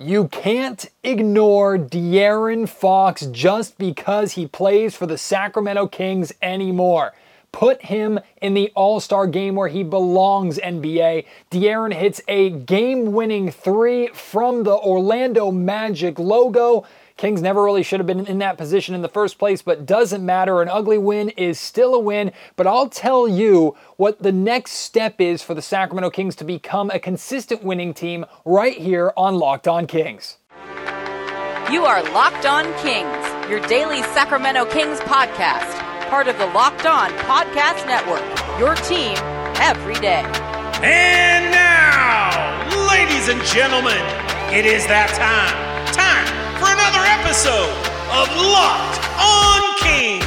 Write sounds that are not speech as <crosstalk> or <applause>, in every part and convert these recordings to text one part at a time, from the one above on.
You can't ignore De'Aaron Fox just because he plays for the Sacramento Kings anymore. Put him in the All Star game where he belongs, NBA. De'Aaron hits a game winning three from the Orlando Magic logo. Kings never really should have been in that position in the first place, but doesn't matter. An ugly win is still a win. But I'll tell you what the next step is for the Sacramento Kings to become a consistent winning team right here on Locked On Kings. You are Locked On Kings, your daily Sacramento Kings podcast, part of the Locked On Podcast Network, your team every day. And now, ladies and gentlemen, it is that time. Time for another episode of Locked on Kings.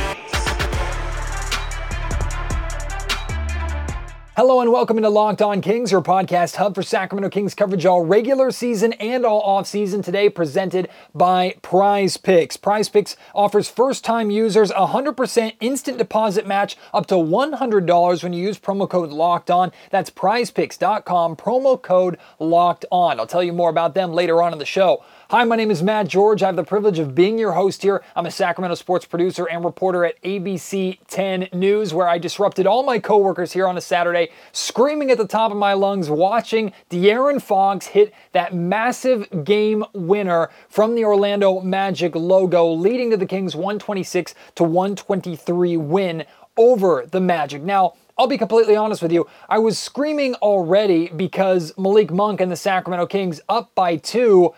Hello and welcome into Locked On Kings, your podcast hub for Sacramento Kings coverage all regular season and all off season. Today, presented by Prize Picks. Prize Picks offers first time users a 100% instant deposit match up to $100 when you use promo code Locked On. That's prizepicks.com, promo code Locked On. I'll tell you more about them later on in the show. Hi, my name is Matt George. I have the privilege of being your host here. I'm a Sacramento sports producer and reporter at ABC 10 News, where I disrupted all my coworkers here on a Saturday, screaming at the top of my lungs, watching De'Aaron Fox hit that massive game winner from the Orlando Magic logo, leading to the Kings 126 to 123 win over the Magic. Now, I'll be completely honest with you. I was screaming already because Malik Monk and the Sacramento Kings up by two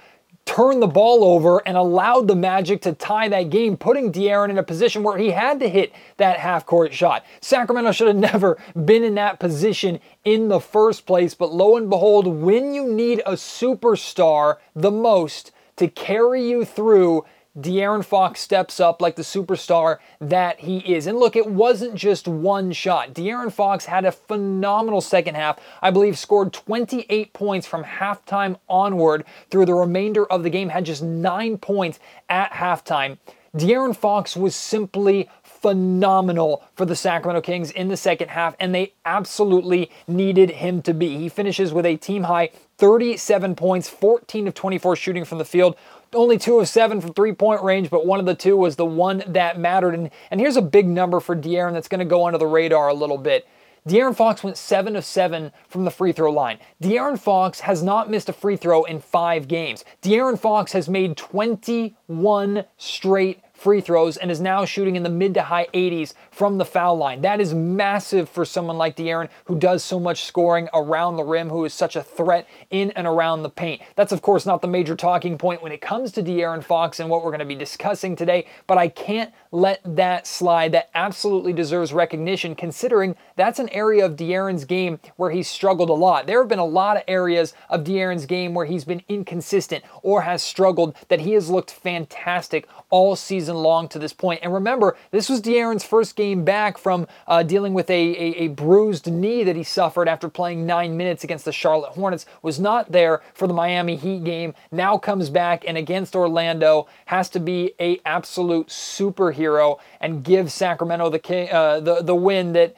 turned the ball over and allowed the Magic to tie that game, putting De'Aaron in a position where he had to hit that half court shot. Sacramento should have <laughs> never been in that position in the first place, but lo and behold, when you need a superstar the most to carry you through, De'Aaron Fox steps up like the superstar that he is. And look, it wasn't just one shot. De'Aaron Fox had a phenomenal second half. I believe scored 28 points from halftime onward through the remainder of the game, had just nine points at halftime. De'Aaron Fox was simply phenomenal for the Sacramento Kings in the second half, and they absolutely needed him to be. He finishes with a team high 37 points, 14 of 24 shooting from the field, only two of seven from three point range, but one of the two was the one that mattered. And, and here's a big number for De'Aaron that's going to go under the radar a little bit. De'Aaron Fox went 7 of 7 from the free throw line. De'Aaron Fox has not missed a free throw in five games. De'Aaron Fox has made 21 straight free throws and is now shooting in the mid to high 80s from the foul line. That is massive for someone like De'Aaron who does so much scoring around the rim, who is such a threat in and around the paint. That's, of course, not the major talking point when it comes to De'Aaron Fox and what we're going to be discussing today, but I can't let that slide. That absolutely deserves recognition considering that's an area of De'Aaron's game where he's struggled a lot. There have been a lot of areas of De'Aaron's game where he's been inconsistent or has struggled that he has looked fantastic all season long to this point. And remember, this was De'Aaron's first game back from uh, dealing with a, a, a bruised knee that he suffered after playing nine minutes against the Charlotte Hornets. Was not there for the Miami Heat game. Now comes back and against Orlando has to be a absolute superhero and give Sacramento the uh, the the win that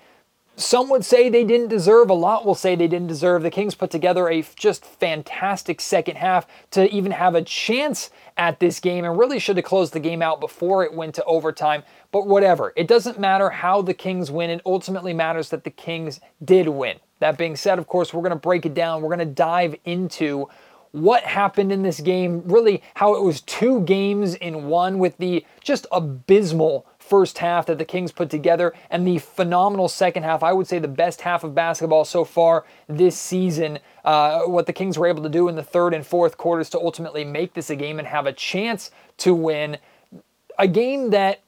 some would say they didn't deserve. A lot will say they didn't deserve. The Kings put together a just fantastic second half to even have a chance at this game and really should have closed the game out before it went to overtime. But whatever. It doesn't matter how the Kings win. It ultimately matters that the Kings did win. That being said, of course, we're going to break it down. We're going to dive into what happened in this game, really how it was two games in one with the just abysmal first half that the Kings put together and the phenomenal second half. I would say the best half of basketball so far this season. Uh, what the Kings were able to do in the third and fourth quarters to ultimately make this a game and have a chance to win. A game that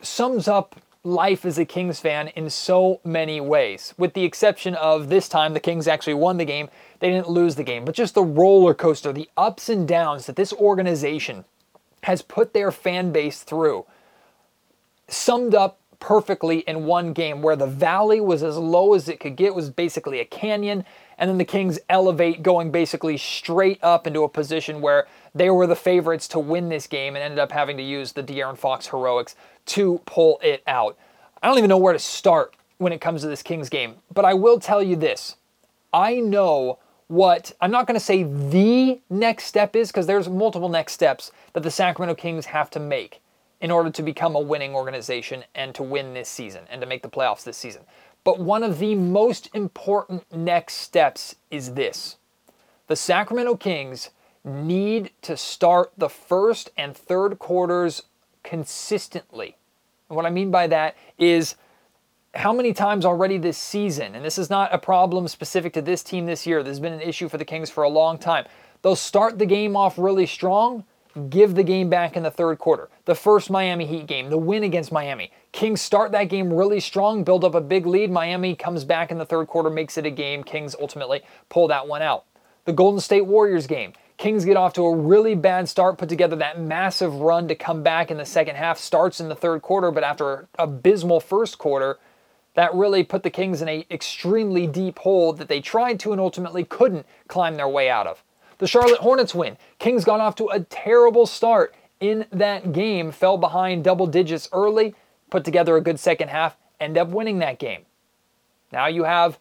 sums up life as a Kings fan in so many ways, with the exception of this time the Kings actually won the game. They didn't lose the game, but just the roller coaster, the ups and downs that this organization has put their fan base through summed up perfectly in one game where the valley was as low as it could get was basically a canyon and then the kings elevate going basically straight up into a position where they were the favorites to win this game and ended up having to use the De'Aaron Fox heroics to pull it out. I don't even know where to start when it comes to this Kings game, but I will tell you this. I know what I'm not going to say the next step is because there's multiple next steps that the Sacramento Kings have to make in order to become a winning organization and to win this season and to make the playoffs this season. But one of the most important next steps is this the Sacramento Kings need to start the first and third quarters consistently. And what I mean by that is how many times already this season, and this is not a problem specific to this team this year, this has been an issue for the Kings for a long time. They'll start the game off really strong, give the game back in the third quarter. The first Miami Heat game, the win against Miami. Kings start that game really strong, build up a big lead. Miami comes back in the third quarter, makes it a game. Kings ultimately pull that one out. The Golden State Warriors game. Kings get off to a really bad start, put together that massive run to come back in the second half. Starts in the third quarter, but after an abysmal first quarter, that really put the Kings in a extremely deep hole that they tried to and ultimately couldn't climb their way out of. The Charlotte Hornets win. Kings got off to a terrible start in that game, fell behind double digits early, put together a good second half, end up winning that game. Now you have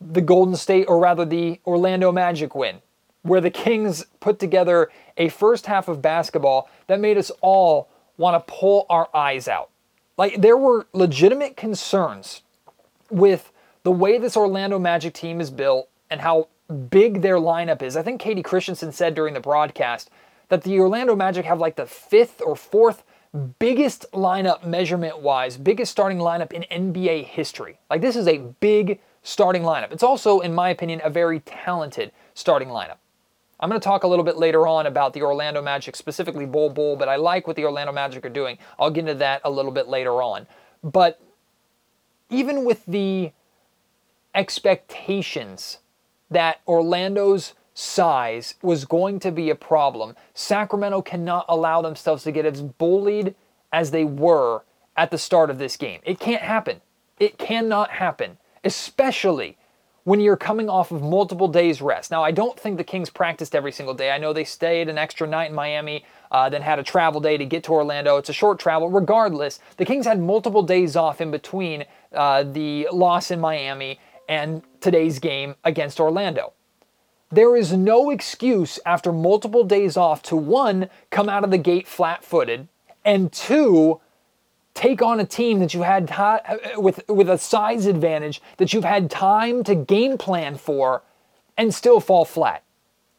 the Golden State, or rather the Orlando Magic win, where the Kings put together a first half of basketball that made us all want to pull our eyes out. Like, there were legitimate concerns with the way this Orlando Magic team is built and how big their lineup is. I think Kayte Christensen said during the broadcast that the Orlando Magic have like the fifth or fourth biggest lineup measurement wise, biggest starting lineup in NBA history. Like, this is a big starting lineup. It's also, in my opinion, a very talented starting lineup. I'm going to talk a little bit later on about the Orlando Magic, specifically Bol Bol, but I like what the Orlando Magic are doing. I'll get into that a little bit later on. But even with the expectations that Orlando's size was going to be a problem, Sacramento cannot allow themselves to get as bullied as they were at the start of this game. It can't happen. It cannot happen, especially when you're coming off of multiple days rest. Now, I don't think the Kings practiced every single day. I know they stayed an extra night in Miami, uh, then had a travel day to get to Orlando. It's a short travel. Regardless, the Kings had multiple days off in between uh, the loss in Miami and today's game against Orlando. There is no excuse after multiple days off to one, come out of the gate flat footed, and two, take on a team that you had uh, with with a size advantage that you've had time to game plan for and still fall flat.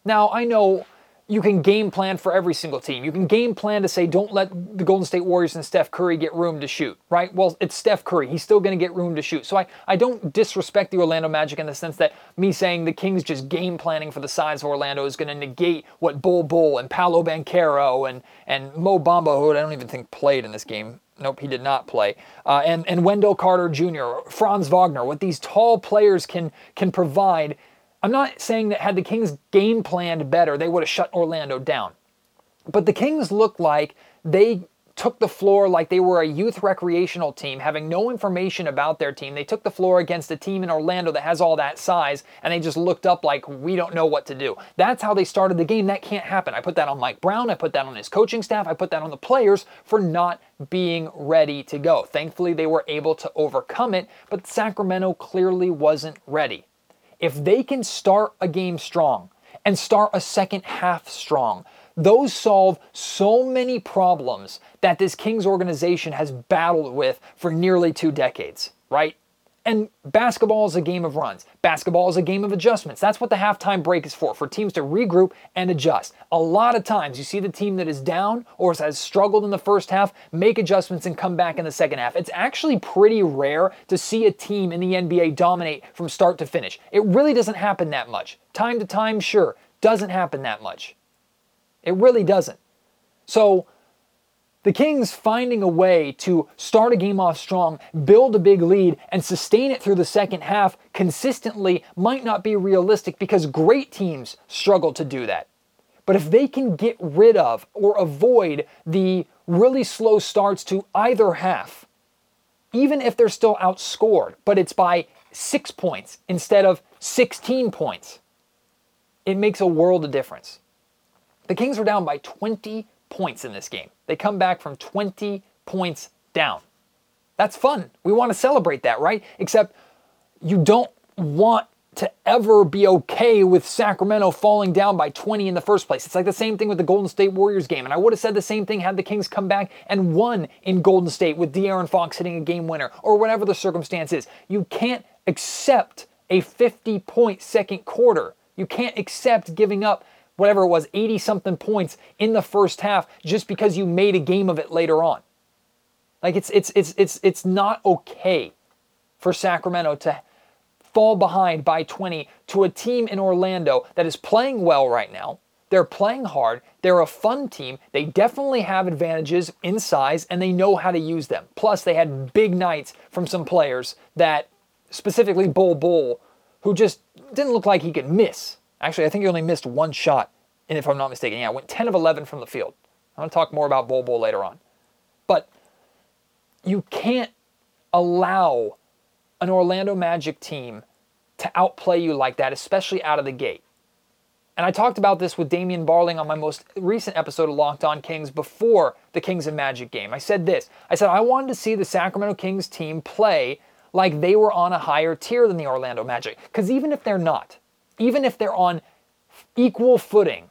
Now, I know you can game plan for every single team. You can game plan to say, don't let the Golden State Warriors and Steph Curry get room to shoot, right? Well, it's Steph Curry. He's still going to get room to shoot. So I, I don't disrespect the Orlando Magic in the sense that me saying the Kings just game planning for the size of Orlando is going to negate what Bol Bol and Paolo Banchero and, and Mo Bamba, who I don't even think played in this game, Nope, he did not play. Uh, and and Wendell Carter Jr., Franz Wagner, what these tall players can can provide I'm not saying that had the Kings game planned better, they would have shut Orlando down. But the Kings looked like they took the floor like they were a youth recreational team, having no information about their team. They took the floor against a team in Orlando that has all that size, and they just looked up like, we don't know what to do. That's how they started the game. That can't happen. I put that on Mike Brown. I put that on his coaching staff. I put that on the players for not being ready to go. Thankfully, they were able to overcome it, but Sacramento clearly wasn't ready. If they can start a game strong and start a second half strong, those solve so many problems that this Kings organization has battled with for nearly two decades, right? And basketball is a game of runs. Basketball is a game of adjustments. That's what the halftime break is for, for teams to regroup and adjust. A lot of times you see the team that is down or has struggled in the first half make adjustments and come back in the second half. It's actually pretty rare to see a team in the NBA dominate from start to finish. It really doesn't happen that much. Time to time, sure, doesn't happen that much. It really doesn't. So, the Kings finding a way to start a game off strong, build a big lead, and sustain it through the second half consistently might not be realistic because great teams struggle to do that. But if they can get rid of or avoid the really slow starts to either half, even if they're still outscored, but it's by six points instead of 16 points, it makes a world of difference. The Kings were down by 20 points in this game. They come back from 20 points down. That's fun. We want to celebrate that, right? Except you don't want to ever be okay with Sacramento falling down by 20 in the first place. It's like the same thing with the Golden State Warriors game. And I would have said the same thing had the Kings come back and won in Golden State with De'Aaron Fox hitting a game winner or whatever the circumstance is. You can't accept a 50 point second quarter. You can't accept giving up whatever it was, 80 something points in the first half just because you made a game of it later on. Like it's it's it's it's it's not okay for Sacramento to fall behind by 20 to a team in Orlando that is playing well right now. They're playing hard. They're a fun team. They definitely have advantages in size and they know how to use them. Plus, they had big nights from some players that, specifically Bol Bol, who just didn't look like he could miss. Actually, I think he only missed one shot, and if I'm not mistaken, yeah, went 10 of 11 from the field. I'm going to talk more about Bol Bol later on. But you can't allow an Orlando Magic team to outplay you like that, especially out of the gate. And I talked about this with Damian Barling on my most recent episode of Locked On Kings before the Kings and Magic game. I said this I said, I wanted to see the Sacramento Kings team play like they were on a higher tier than the Orlando Magic. Because even if they're not, even if they're on equal footing,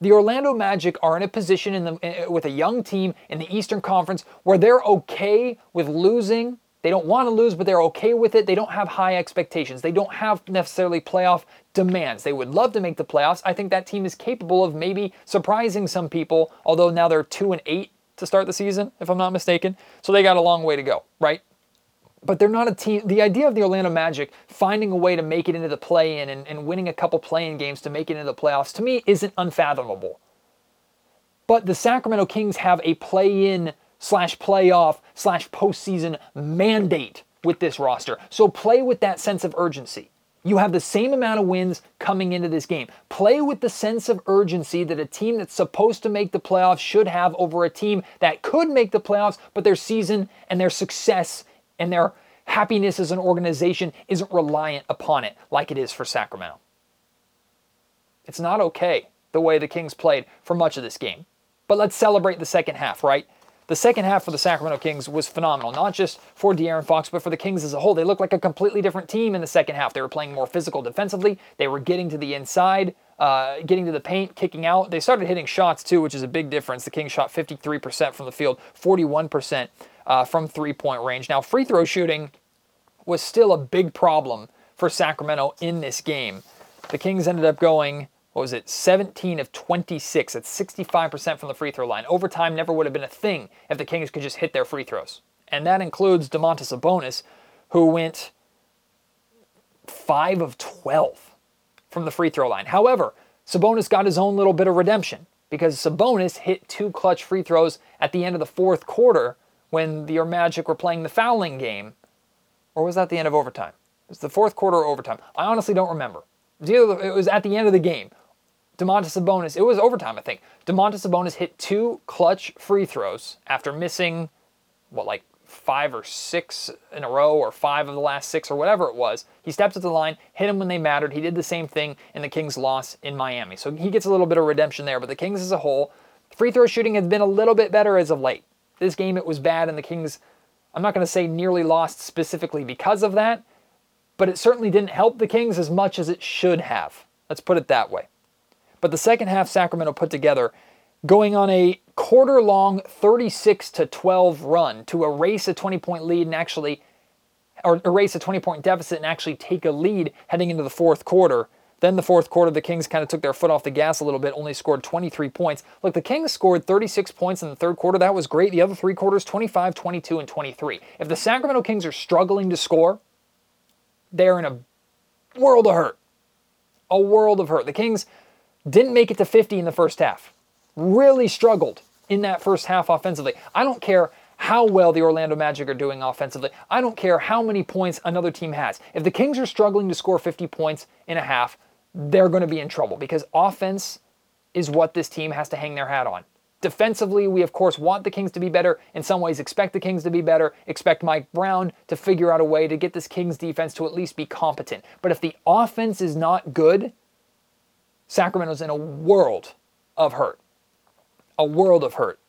the Orlando Magic are in a position in the, eh, eh, with a young team in the Eastern Conference where they're okay with losing they don't want to lose, but they're okay with it. They don't have high expectations. They don't have necessarily playoff demands. They would love to make the playoffs. I think that team is capable of maybe surprising some people, although now they're 2 and 8 to start the season, if I'm not mistaken. So they got a long way to go, right? But they're not a team. The idea of the Orlando Magic finding a way to make it into the play in and, and winning a couple play in games to make it into the playoffs, to me, isn't unfathomable. But the Sacramento Kings have a play in slash playoff slash postseason mandate with this roster. So play with that sense of urgency. You have the same amount of wins coming into this game. Play with the sense of urgency that a team that's supposed to make the playoffs should have over a team that could make the playoffs, but their season and their success and their happiness as an organization isn't reliant upon it like it is for Sacramento. It's not okay the way the Kings played for much of this game. But let's celebrate the second half, right? The second half for the Sacramento Kings was phenomenal, not just for De'Aaron Fox, but for the Kings as a whole. They looked like a completely different team in the second half. They were playing more physical defensively. They were getting to the inside, uh, getting to the paint, kicking out. They started hitting shots too, which is a big difference. The Kings shot 53% from the field, 41% uh, from three point range. Now, free throw shooting was still a big problem for Sacramento in this game. The Kings ended up going what was it, 17 of 26. at 65% from the free throw line. Overtime never would have been a thing if the Kings could just hit their free throws. And that includes Domantas Sabonis, who went 5 of 12 from the free throw line. However, Sabonis got his own little bit of redemption because Sabonis hit two clutch free throws at the end of the fourth quarter when the Magic were playing the fouling game. Or was that the end of overtime? It was the fourth quarter overtime. I honestly don't remember. It was at the end of the game Domantas Sabonis, it was overtime, I think. Domantas Sabonis hit two clutch free throws after missing, what, like five or six in a row, or five of the last six, or whatever it was. He stepped at the line, hit him when they mattered. He did the same thing in the Kings' loss in Miami. So he gets a little bit of redemption there. But the Kings as a whole, free throw shooting has been a little bit better as of late. This game, it was bad, and the Kings, I'm not going to say nearly lost specifically because of that, but it certainly didn't help the Kings as much as it should have. Let's put it that way. But the second half Sacramento put together, going on a quarter long 36 to 12 run to erase a 20 point lead and actually or erase a 20 point deficit and actually take a lead heading into the fourth quarter. Then the fourth quarter, the Kings kind of took their foot off the gas a little bit, only scored 23 points. Look, the Kings scored 36 points in the third quarter. That was great. The other three quarters, 25, 22, and 23. If the Sacramento Kings are struggling to score, they're in a world of hurt. A world of hurt. The Kings didn't make it to 50 in the first half. Really struggled in that first half offensively. I don't care how well the Orlando Magic are doing offensively. I don't care how many points another team has. If the Kings are struggling to score 50 points in a half, they're going to be in trouble because offense is what this team has to hang their hat on. Defensively, we of course want the Kings to be better. In some ways, expect the Kings to be better. Expect Mike Brown to figure out a way to get this Kings defense to at least be competent. But if the offense is not good, Sacramento's in a world of hurt. A world of hurt.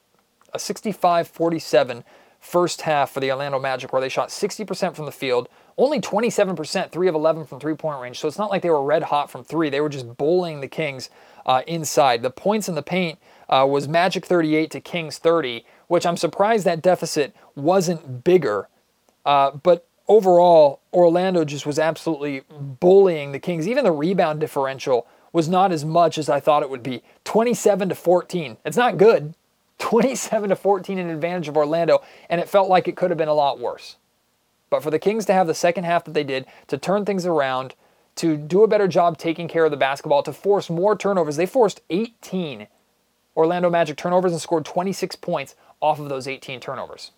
A 65 47 first half for the Orlando Magic where they shot 60% from the field, only 27%, 3 of 11 from three point range. So it's not like they were red hot from three. They were just bullying the Kings uh, inside. The points in the paint uh, was Magic 38 to Kings 30, which I'm surprised that deficit wasn't bigger. Uh, but overall, Orlando just was absolutely bullying the Kings. Even the rebound differential was not as much as I thought it would be 27 to 14. It's not good. 27 to 14 in advantage of Orlando, and it felt like it could have been a lot worse. But for the Kings to have the second half that they did, to turn things around, to do a better job taking care of the basketball, to force more turnovers, they forced 18 Orlando Magic turnovers and scored 26 points off of those 18 turnovers.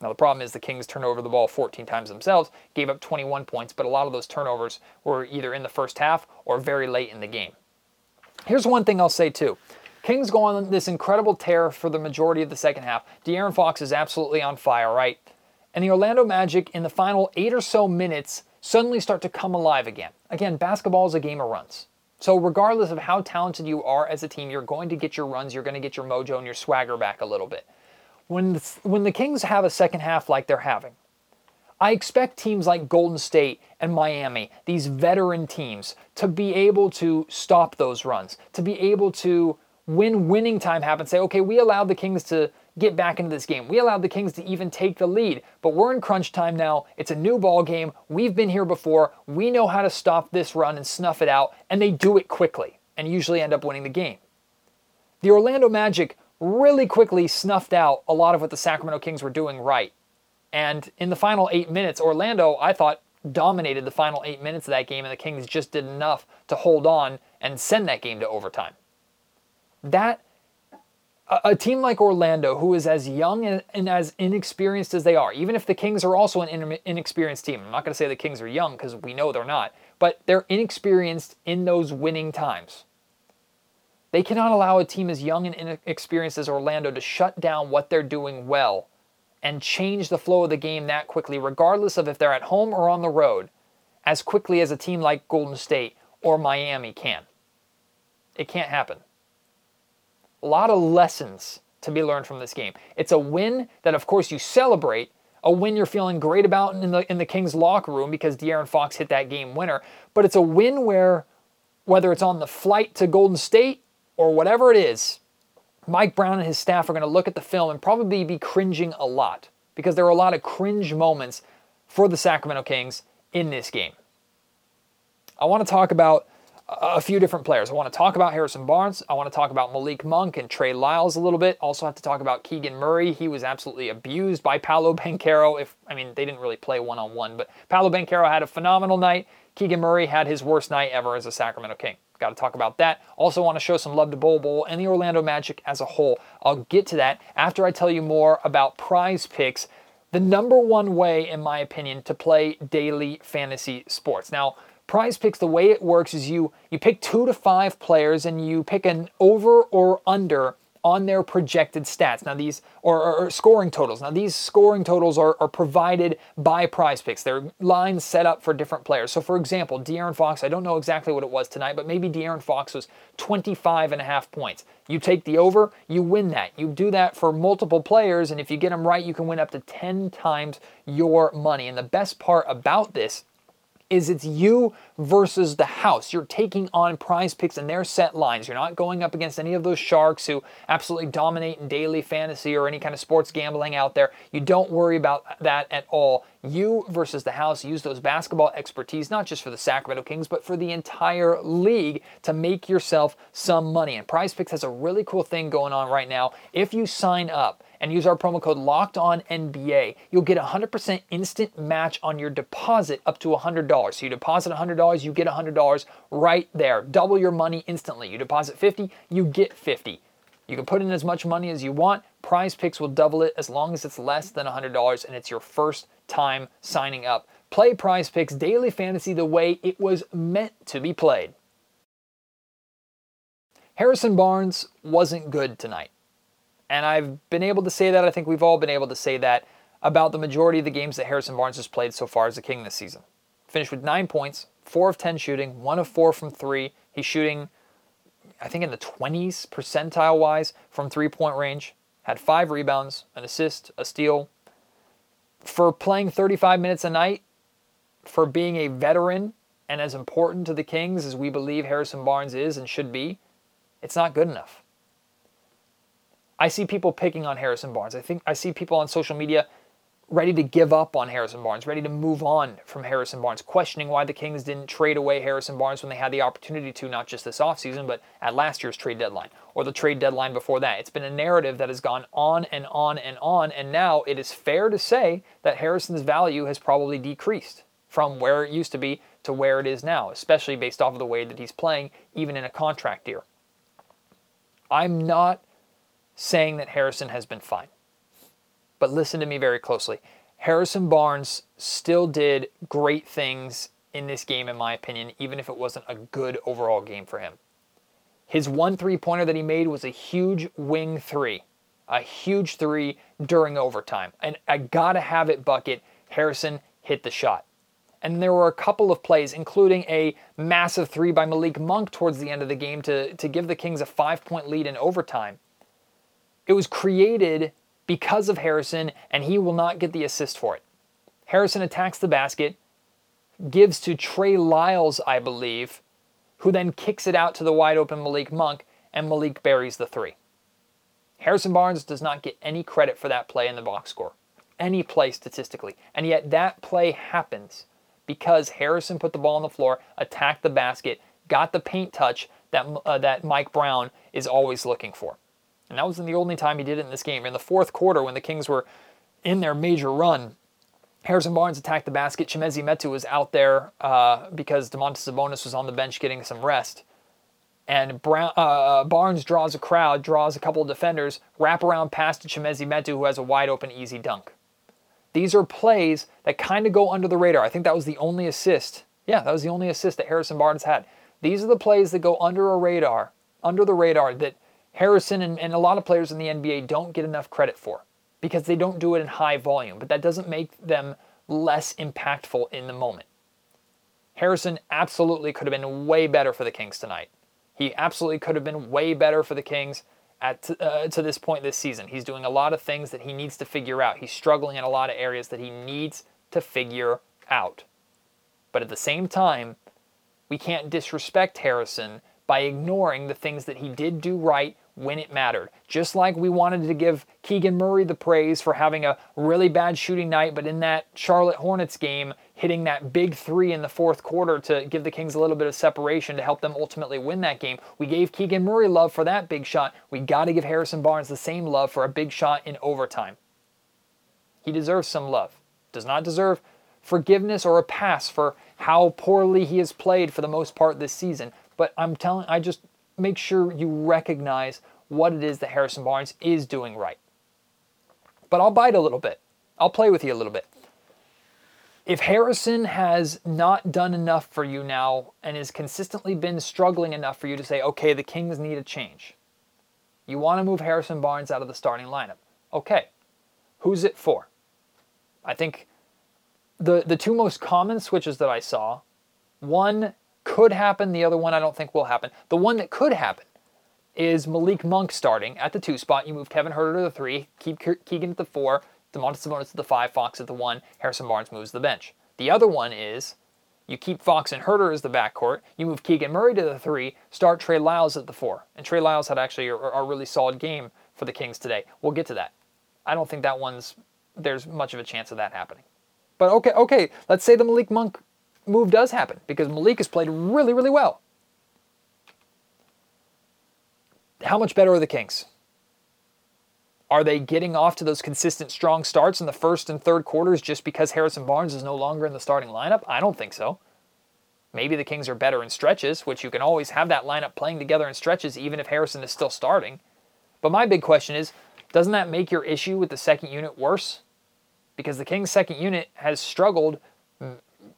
Now, the problem is the Kings turned over the ball 14 times themselves, gave up 21 points, but a lot of those turnovers were either in the first half or very late in the game. Here's one thing I'll say too Kings go on this incredible tear for the majority of the second half. De'Aaron Fox is absolutely on fire, right? And the Orlando Magic, in the final eight or so minutes, suddenly start to come alive again. Again, basketball is a game of runs. So, regardless of how talented you are as a team, you're going to get your runs, you're going to get your mojo and your swagger back a little bit. When the, when the Kings have a second half like they're having, I expect teams like Golden State and Miami, these veteran teams, to be able to stop those runs, to be able to when winning time happens, say, okay, we allowed the Kings to get back into this game. We allowed the Kings to even take the lead, but we're in crunch time now. It's a new ball game. We've been here before. We know how to stop this run and snuff it out, and they do it quickly and usually end up winning the game. The Orlando Magic really quickly snuffed out a lot of what the Sacramento Kings were doing right. And in the final eight minutes, Orlando, I thought, dominated the final eight minutes of that game, and the Kings just did enough to hold on and send that game to overtime that a, team like Orlando, who is as young and, as inexperienced as they are, even if the Kings are also an inexperienced team, I'm not going to say the Kings are young because we know they're not, but they're inexperienced in those winning times. They cannot allow a team as young and inexperienced as Orlando to shut down what they're doing well and change the flow of the game that quickly, regardless of if they're at home or on the road, as quickly as a team like Golden State or Miami can. It can't happen. A lot of lessons to be learned from this game. It's a win that, of course, you celebrate. A win you're feeling great about in the in the Kings locker room because De'Aaron Fox hit that game winner. But it's a win where, whether it's on the flight to Golden State or whatever it is, Mike Brown and his staff are going to look at the film and probably be cringing a lot because there are a lot of cringe moments for the Sacramento Kings in this game. I want to talk about a few different players. I want to talk about Harrison Barnes. I want to talk about Malik Monk and Trey Lyles a little bit. Also have to talk about Keegan Murray. He was absolutely abused by Paolo Banchero. If I mean they didn't really play one on one, but Paolo Banchero had a phenomenal night. Keegan Murray had his worst night ever as a Sacramento King. Got to talk about that. Also want to show some love to Bol Bol and the Orlando Magic as a whole. I'll get to that after I tell you more about prize picks. The number one way, in my opinion, to play daily fantasy sports. Now, Prize Picks, the way it works is you you pick two to five players and you pick an over or under on their projected stats. Now these or, or, or, scoring totals. Now these scoring totals are, are provided by Prize Picks. They're lines set up for different players. So for example, De'Aaron Fox, I don't know exactly what it was tonight, but maybe De'Aaron Fox was 25 and a half points. You take the over, you win that. You do that for multiple players, and if you get them right, you can win up to 10 times your money. And the best part about this is it's you versus the house. You're taking on prize picks and their set lines. You're not going up against any of those sharks who absolutely dominate in daily fantasy or any kind of sports gambling out there. You don't worry about that at all. You versus the house use those basketball expertise, not just for the Sacramento Kings, but for the entire league to make yourself some money. And prize picks has a really cool thing going on right now. If you sign up, and use our promo code Locked On NBA, you'll get 100% instant match on your deposit up to $100. So you deposit $100, you get $100 right there. Double your money instantly. You deposit 50, you get 50. You can put in as much money as you want. Prize Picks will double it as long as it's less than $100 and it's your first time signing up. Play Prize Picks Daily Fantasy the way it was meant to be played. Harrison Barnes wasn't good tonight. And I've been able to say that. I think we've all been able to say that about the majority of the games that Harrison Barnes has played so far as a King this season. Finished with nine points, four of 10 shooting, one of four from three. He's shooting, I think, in the 20s percentile wise from three point range. had five rebounds, an assist, a steal. For playing 35 minutes a night, for being a veteran and as important to the Kings as we believe Harrison Barnes is and should be, it's not good enough. I see people picking on Harrison Barnes. I think I see people on social media ready to give up on Harrison Barnes, ready to move on from Harrison Barnes, questioning why the Kings didn't trade away Harrison Barnes when they had the opportunity to, not just this offseason, but at last year's trade deadline or the trade deadline before that. It's been a narrative that has gone on and on and on, and now it is fair to say that Harrison's value has probably decreased from where it used to be to where it is now, especially based off of the way that he's playing, even in a contract year. I'm not saying that Harrison has been fine. But listen to me very closely. Harrison Barnes still did great things in this game, in my opinion, even if it wasn't a good overall game for him. His one three pointer that he made was a huge wing three, a huge three during overtime. And I gotta have it bucket. Harrison hit the shot. And there were a couple of plays, including a massive three by Malik Monk towards the end of the game to, to give the Kings a five point lead in overtime. It was created because of Harrison, and he will not get the assist for it. Harrison attacks the basket, gives to Trey Lyles, I believe, who then kicks it out to the wide open Malik Monk, and Malik buries the three. Harrison Barnes does not get any credit for that play in the box score, any play statistically. And yet that play happens because Harrison put the ball on the floor, attacked the basket, got the paint touch that, uh, that Mike Brown is always looking for. And that wasn't the only time he did it in this game. In the fourth quarter, when the Kings were in their major run, Harrison Barnes attacked the basket. Chimezie Metu was out there uh, because Domantas Sabonis was on the bench getting some rest. And Brown, uh, uh, Barnes draws a crowd, draws a couple of defenders, wrap around pass to Chimezie Metu, who has a wide open, easy dunk. These are plays that kind of go under the radar. I think that was the only assist. Yeah, that was the only assist that Harrison Barnes had. These are the plays that go under a radar, under the radar that – Harrison and, and a lot of players in the NBA don't get enough credit for because they don't do it in high volume, but that doesn't make them less impactful in the moment. Harrison absolutely could have been way better for the Kings tonight. He absolutely could have been way better for the Kings at uh, to this point this season. He's doing a lot of things that he needs to figure out. He's struggling in a lot of areas that he needs to figure out. But at the same time, we can't disrespect Harrison by ignoring the things that he did do right when it mattered. Just like we wanted to give Keegan Murray the praise for having a really bad shooting night, but in that Charlotte Hornets game, hitting that big three in the fourth quarter to give the Kings a little bit of separation to help them ultimately win that game. We gave Keegan Murray love for that big shot. We got to give Harrison Barnes the same love for a big shot in overtime. He deserves some love. Does not deserve forgiveness or a pass for how poorly he has played for the most part this season. But I'm telling, I just make sure you recognize what it is that Harrison Barnes is doing right. But I'll bite a little bit. I'll play with you a little bit. If Harrison has not done enough for you now and has consistently been struggling enough for you to say, okay, the Kings need a change, you want to move Harrison Barnes out of the starting lineup. Okay, who's it for? I think the, the two most common switches that I saw one could happen. The other one I don't think will happen. The one that could happen is Malik Monk starting at the two spot. You move Kevin Huerter to the three, keep Keegan at the four, Domantas Sabonis at the five, Fox at the one, Harrison Barnes moves the bench. The other one is you keep Fox and Huerter as the backcourt, you move Keegan Murray to the three, start Trey Lyles at the four. And Trey Lyles had actually a, a really solid game for the Kings today. We'll get to that. I don't think that one's there's much of a chance of that happening. But okay, okay, let's say the Malik Monk move does happen because Malik has played really, really well. How much better are the Kings? Are they getting off to those consistent strong starts in the first and third quarters just because Harrison Barnes is no longer in the starting lineup? I don't think so. Maybe the Kings are better in stretches, which you can always have that lineup playing together in stretches even if Harrison is still starting. But my big question is doesn't that make your issue with the second unit worse? Because the Kings' second unit has struggled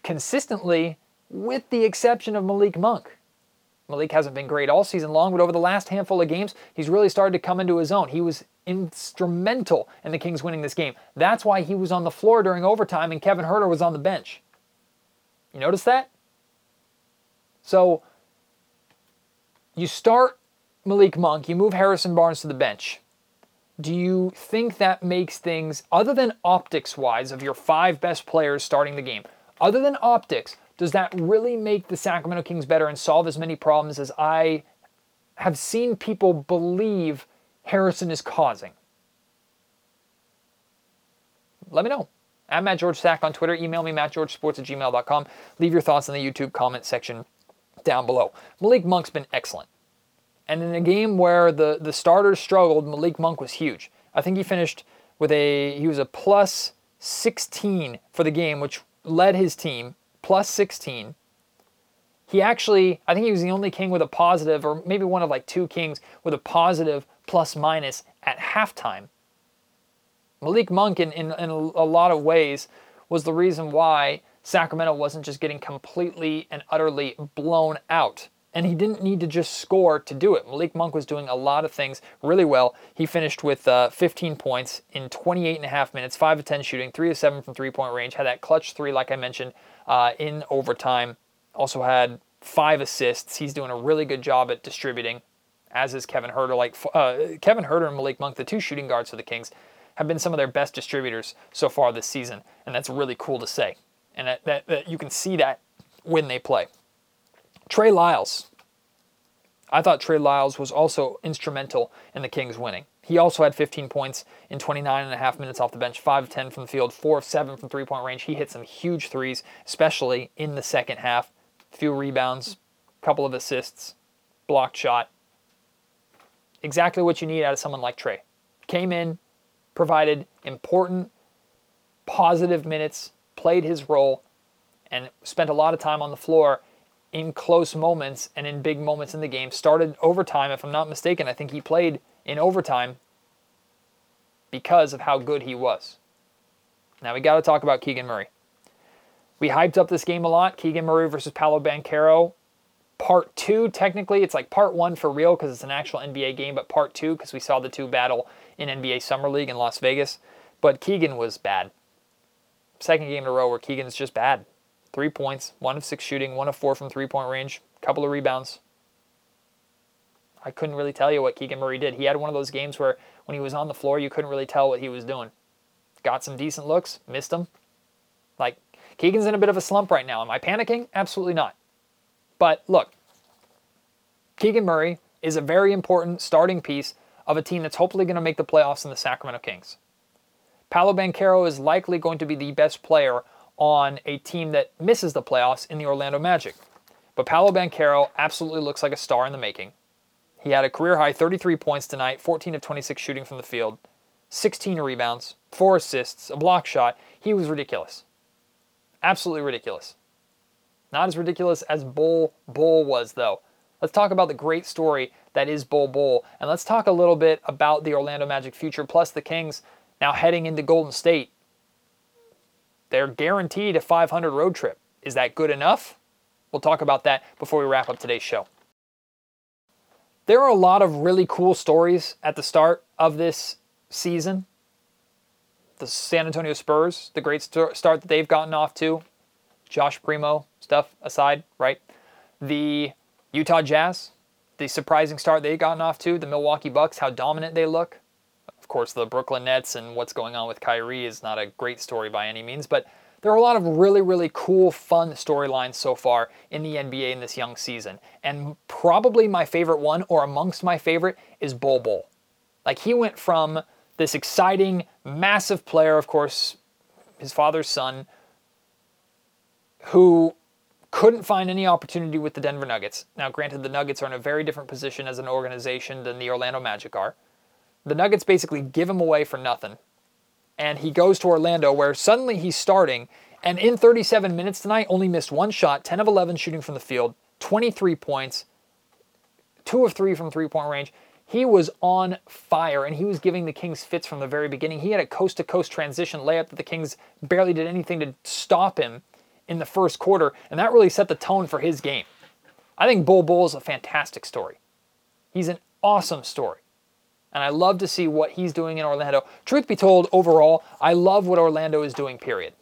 consistently, with the exception of Malik Monk. Malik hasn't been great all season long, but over the last handful of games, he's really started to come into his own. He was instrumental in the Kings winning this game. That's why he was on the floor during overtime and Kevin Huerter was on the bench. You notice that? So you start Malik Monk, you move Harrison Barnes to the bench. do you think that makes things, other than optics wise, of your five best players starting the game, other than optics, does that really make the Sacramento Kings better and solve as many problems as I have seen people believe Harrison is causing? Let me know. At Matt George Sack on Twitter. Email me, mattgeorgesports at gmail.com. Leave your thoughts in the YouTube comment section down below. Malik Monk's been excellent. And in a game where the, the starters struggled, Malik Monk was huge. I think he finished with a, he was a plus 16 for the game, which led his team, plus 16. He actually, I think he was the only king with a positive, or maybe one of like two kings with a positive plus minus at halftime. Malik Monk, in, in, in a lot of ways, was the reason why Sacramento wasn't just getting completely and utterly blown out. And he didn't need to just score to do it. Malik Monk was doing a lot of things really well. He finished with uh, 15 points in 28 and a half minutes, 5 of 10 shooting, 3 of 7 from three point range, had that clutch three, like I mentioned, uh, in overtime. Also had five assists. He's doing a really good job at distributing, as is Kevin Huerter. Like uh, Kevin Huerter and Malik Monk, the two shooting guards for the Kings, have been some of their best distributors so far this season, and that's really cool to say. And that, that, that you can see that when they play. Trey Lyles. I thought Trey Lyles was also instrumental in the Kings winning. He also had 15 points in 29 and a half minutes off the bench, 5 of 10 from the field, 4 of 7 from three point range. He hit some huge threes, especially in the second half. Few rebounds, couple of assists, blocked shot. Exactly what you need out of someone like Trey. Came in, provided important, positive minutes, played his role, and spent a lot of time on the floor in close moments and in big moments in the game. Started overtime, if I'm not mistaken. I think he played in overtime because of how good he was. Now we got to talk about Keegan Murray. We hyped up this game a lot. Keegan Murray versus Paolo Banchero. Part two, technically, it's like part one for real because it's an actual NBA game, but part two because we saw the two battle in NBA Summer League in Las Vegas. But Keegan was bad. Second game in a row where Keegan's just bad. Three points, one of six shooting, one of four from three point range, couple of rebounds. I couldn't really tell you what Keegan Murray did. He had one of those games where when he was on the floor, you couldn't really tell what he was doing. Got some decent looks, missed them. Like, Keegan's in a bit of a slump right now. Am I panicking? Absolutely not. But look, Keegan Murray is a very important starting piece of a team that's hopefully going to make the playoffs in the Sacramento Kings. Paolo Banchero is likely going to be the best player on a team that misses the playoffs in the Orlando Magic. But Paolo Banchero absolutely looks like a star in the making. He had a career high 33 points tonight, 14 of 26 shooting from the field, 16 rebounds, 4 assists, a block shot. He was ridiculous. Absolutely ridiculous. Not as ridiculous as Bol Bol was, though. Let's talk about the great story that is Bol Bol, And let's talk a little bit about the Orlando Magic future, plus the Kings now heading into Golden State. They're guaranteed a 500 road trip. Is that good enough? We'll talk about that before we wrap up today's show. There are a lot of really cool stories at the start of this season. The San Antonio Spurs, the great start that they've gotten off to, Josh Primo stuff aside, right? The Utah Jazz, the surprising start they've gotten off to, the Milwaukee Bucks, how dominant they look. Course, the Brooklyn Nets and what's going on with Kyrie is not a great story by any means, but there are a lot of really, really cool, fun storylines so far in the NBA in this young season. And probably my favorite one, or amongst my favorite, is Bol Bol. Like, he went from this exciting, massive player, of course, his father's son, who couldn't find any opportunity with the Denver Nuggets. Now, granted, the Nuggets are in a very different position as an organization than the Orlando Magic are. The Nuggets basically give him away for nothing. And he goes to Orlando, where suddenly he's starting, and in 37 minutes tonight, only missed one shot, 10 of 11 shooting from the field, 23 points, two of three from three point range. He was on fire, and he was giving the Kings fits from the very beginning. He had a coast to coast transition layup that the Kings barely did anything to stop him in the first quarter, and that really set the tone for his game. I think Bol Bol is a fantastic story. He's an awesome story. And I love to see what he's doing in Orlando. Truth be told, overall, I love what Orlando is doing, period.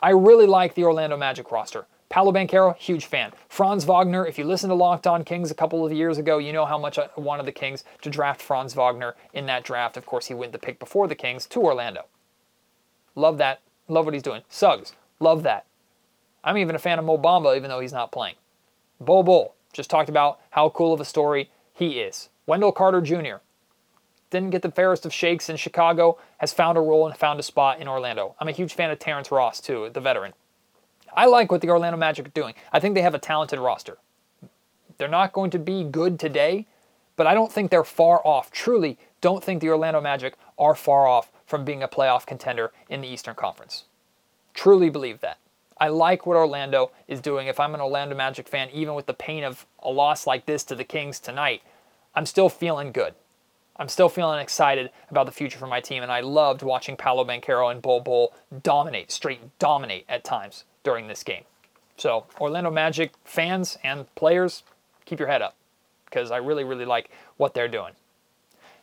I really like the Orlando Magic roster. Paolo Banchero, huge fan. Franz Wagner, if you listen to Locked On Kings a couple of years ago, you know how much I wanted the Kings to draft Franz Wagner in that draft. Of course, he went the pick before the Kings to Orlando. Love that. Love what he's doing. Suggs, love that. I'm even a fan of Mo Bamba, even though he's not playing. Bo Bol, just talked about how cool of a story he is. Wendell Carter Jr. Didn't get the fairest of shakes in Chicago, has found a role and found a spot in Orlando. I'm a huge fan of Terrence Ross, too, the veteran. I like what the Orlando Magic are doing. I think they have a talented roster. They're not going to be good today, but I don't think they're far off. Truly, don't think the Orlando Magic are far off from being a playoff contender in the Eastern Conference. Truly believe that. I like what Orlando is doing. If I'm an Orlando Magic fan, even with the pain of a loss like this to the Kings tonight, I'm still feeling good. I'm still feeling excited about the future for my team, and I loved watching Paolo Banchero and Bol Bol dominate, straight dominate at times during this game. So, Orlando Magic fans and players, keep your head up because I really, really like what they're doing.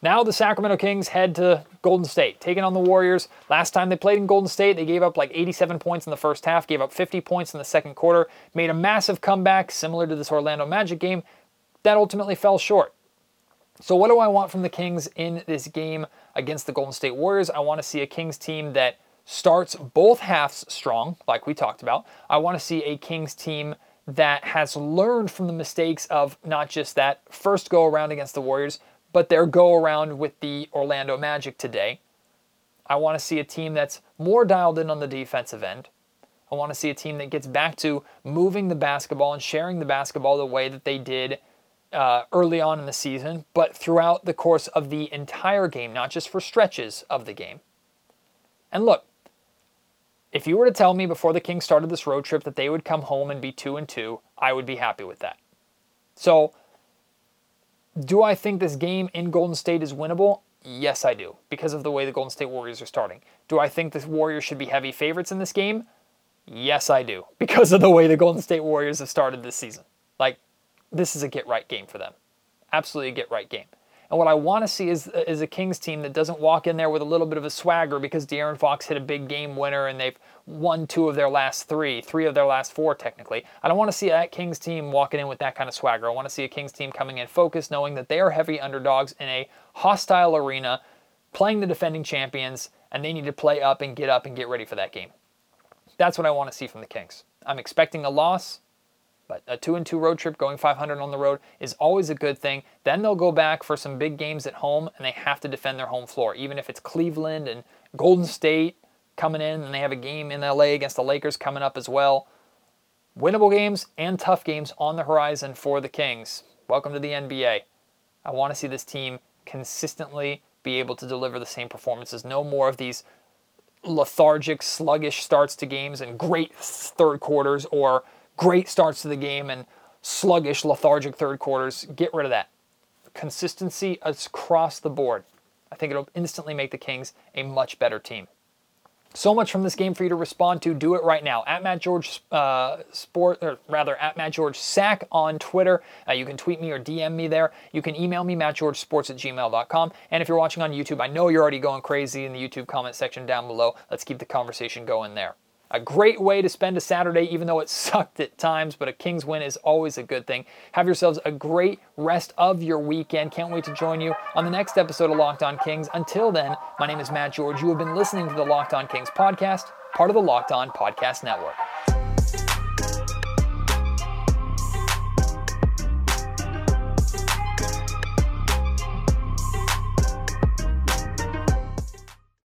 Now the Sacramento Kings head to Golden State, taking on the Warriors. Last time they played in Golden State, they gave up like 87 points in the first half, gave up 50 points in the second quarter, made a massive comeback similar to this Orlando Magic game that ultimately fell short. So, what do I want from the Kings in this game against the Golden State Warriors? I want to see a Kings team that starts both halves strong, like we talked about. I want to see a Kings team that has learned from the mistakes of not just that first go around against the Warriors, but their go around with the Orlando Magic today. I want to see a team that's more dialed in on the defensive end. I want to see a team that gets back to moving the basketball and sharing the basketball the way that they did uh, early on in the season, but throughout the course of the entire game, not just for stretches of the game. And look, if you were to tell me before the Kings started this road trip that they would come home and be two and two, I would be happy with that. So, do I think this game in Golden State is winnable? Yes, I do, because of the way the Golden State Warriors are starting. Do I think the Warriors should be heavy favorites in this game? Yes, I do, <laughs> because of the way the Golden State Warriors have started this season. This is a get right game for them. Absolutely a get right game. And what I want to see is, is a Kings team that doesn't walk in there with a little bit of a swagger because De'Aaron Fox hit a big game winner and they've won two of their last three, three of their last four technically. I don't want to see that Kings team walking in with that kind of swagger. I want to see a Kings team coming in focused, knowing that they are heavy underdogs in a hostile arena, playing the defending champions, and they need to play up and get up and get ready for that game. That's what I want to see from the Kings. I'm expecting a loss. But a two and two road trip going 500 on the road is always a good thing. Then they'll go back for some big games at home and they have to defend their home floor, even if it's Cleveland and Golden State coming in and they have a game in LA against the Lakers coming up as well. Winnable games and tough games on the horizon for the Kings. Welcome to the NBA. I want to see this team consistently be able to deliver the same performances. No more of these lethargic, sluggish starts to games and great third quarters or great starts to the game and sluggish, lethargic third quarters. Get rid of that. Consistency across the board. I think it'll instantly make the Kings a much better team. So much from this game for you to respond to. Do it right now at Matt George uh, Sport, or rather at Matt George Sack on Twitter. Uh, you can tweet me or DM me there. You can email me mattgeorgesports at gmail.com. And if you're watching on YouTube, I know you're already going crazy in the YouTube comment section down below. Let's keep the conversation going there. A great way to spend a Saturday, even though it <laughs> sucked at times, but a Kings win is always a good thing. Have yourselves a great rest of your weekend. Can't wait to join you on the next episode of Locked On Kings. Until then, my name is Matt George. You have been listening to the Locked On Kings podcast, part of the Locked On Podcast Network.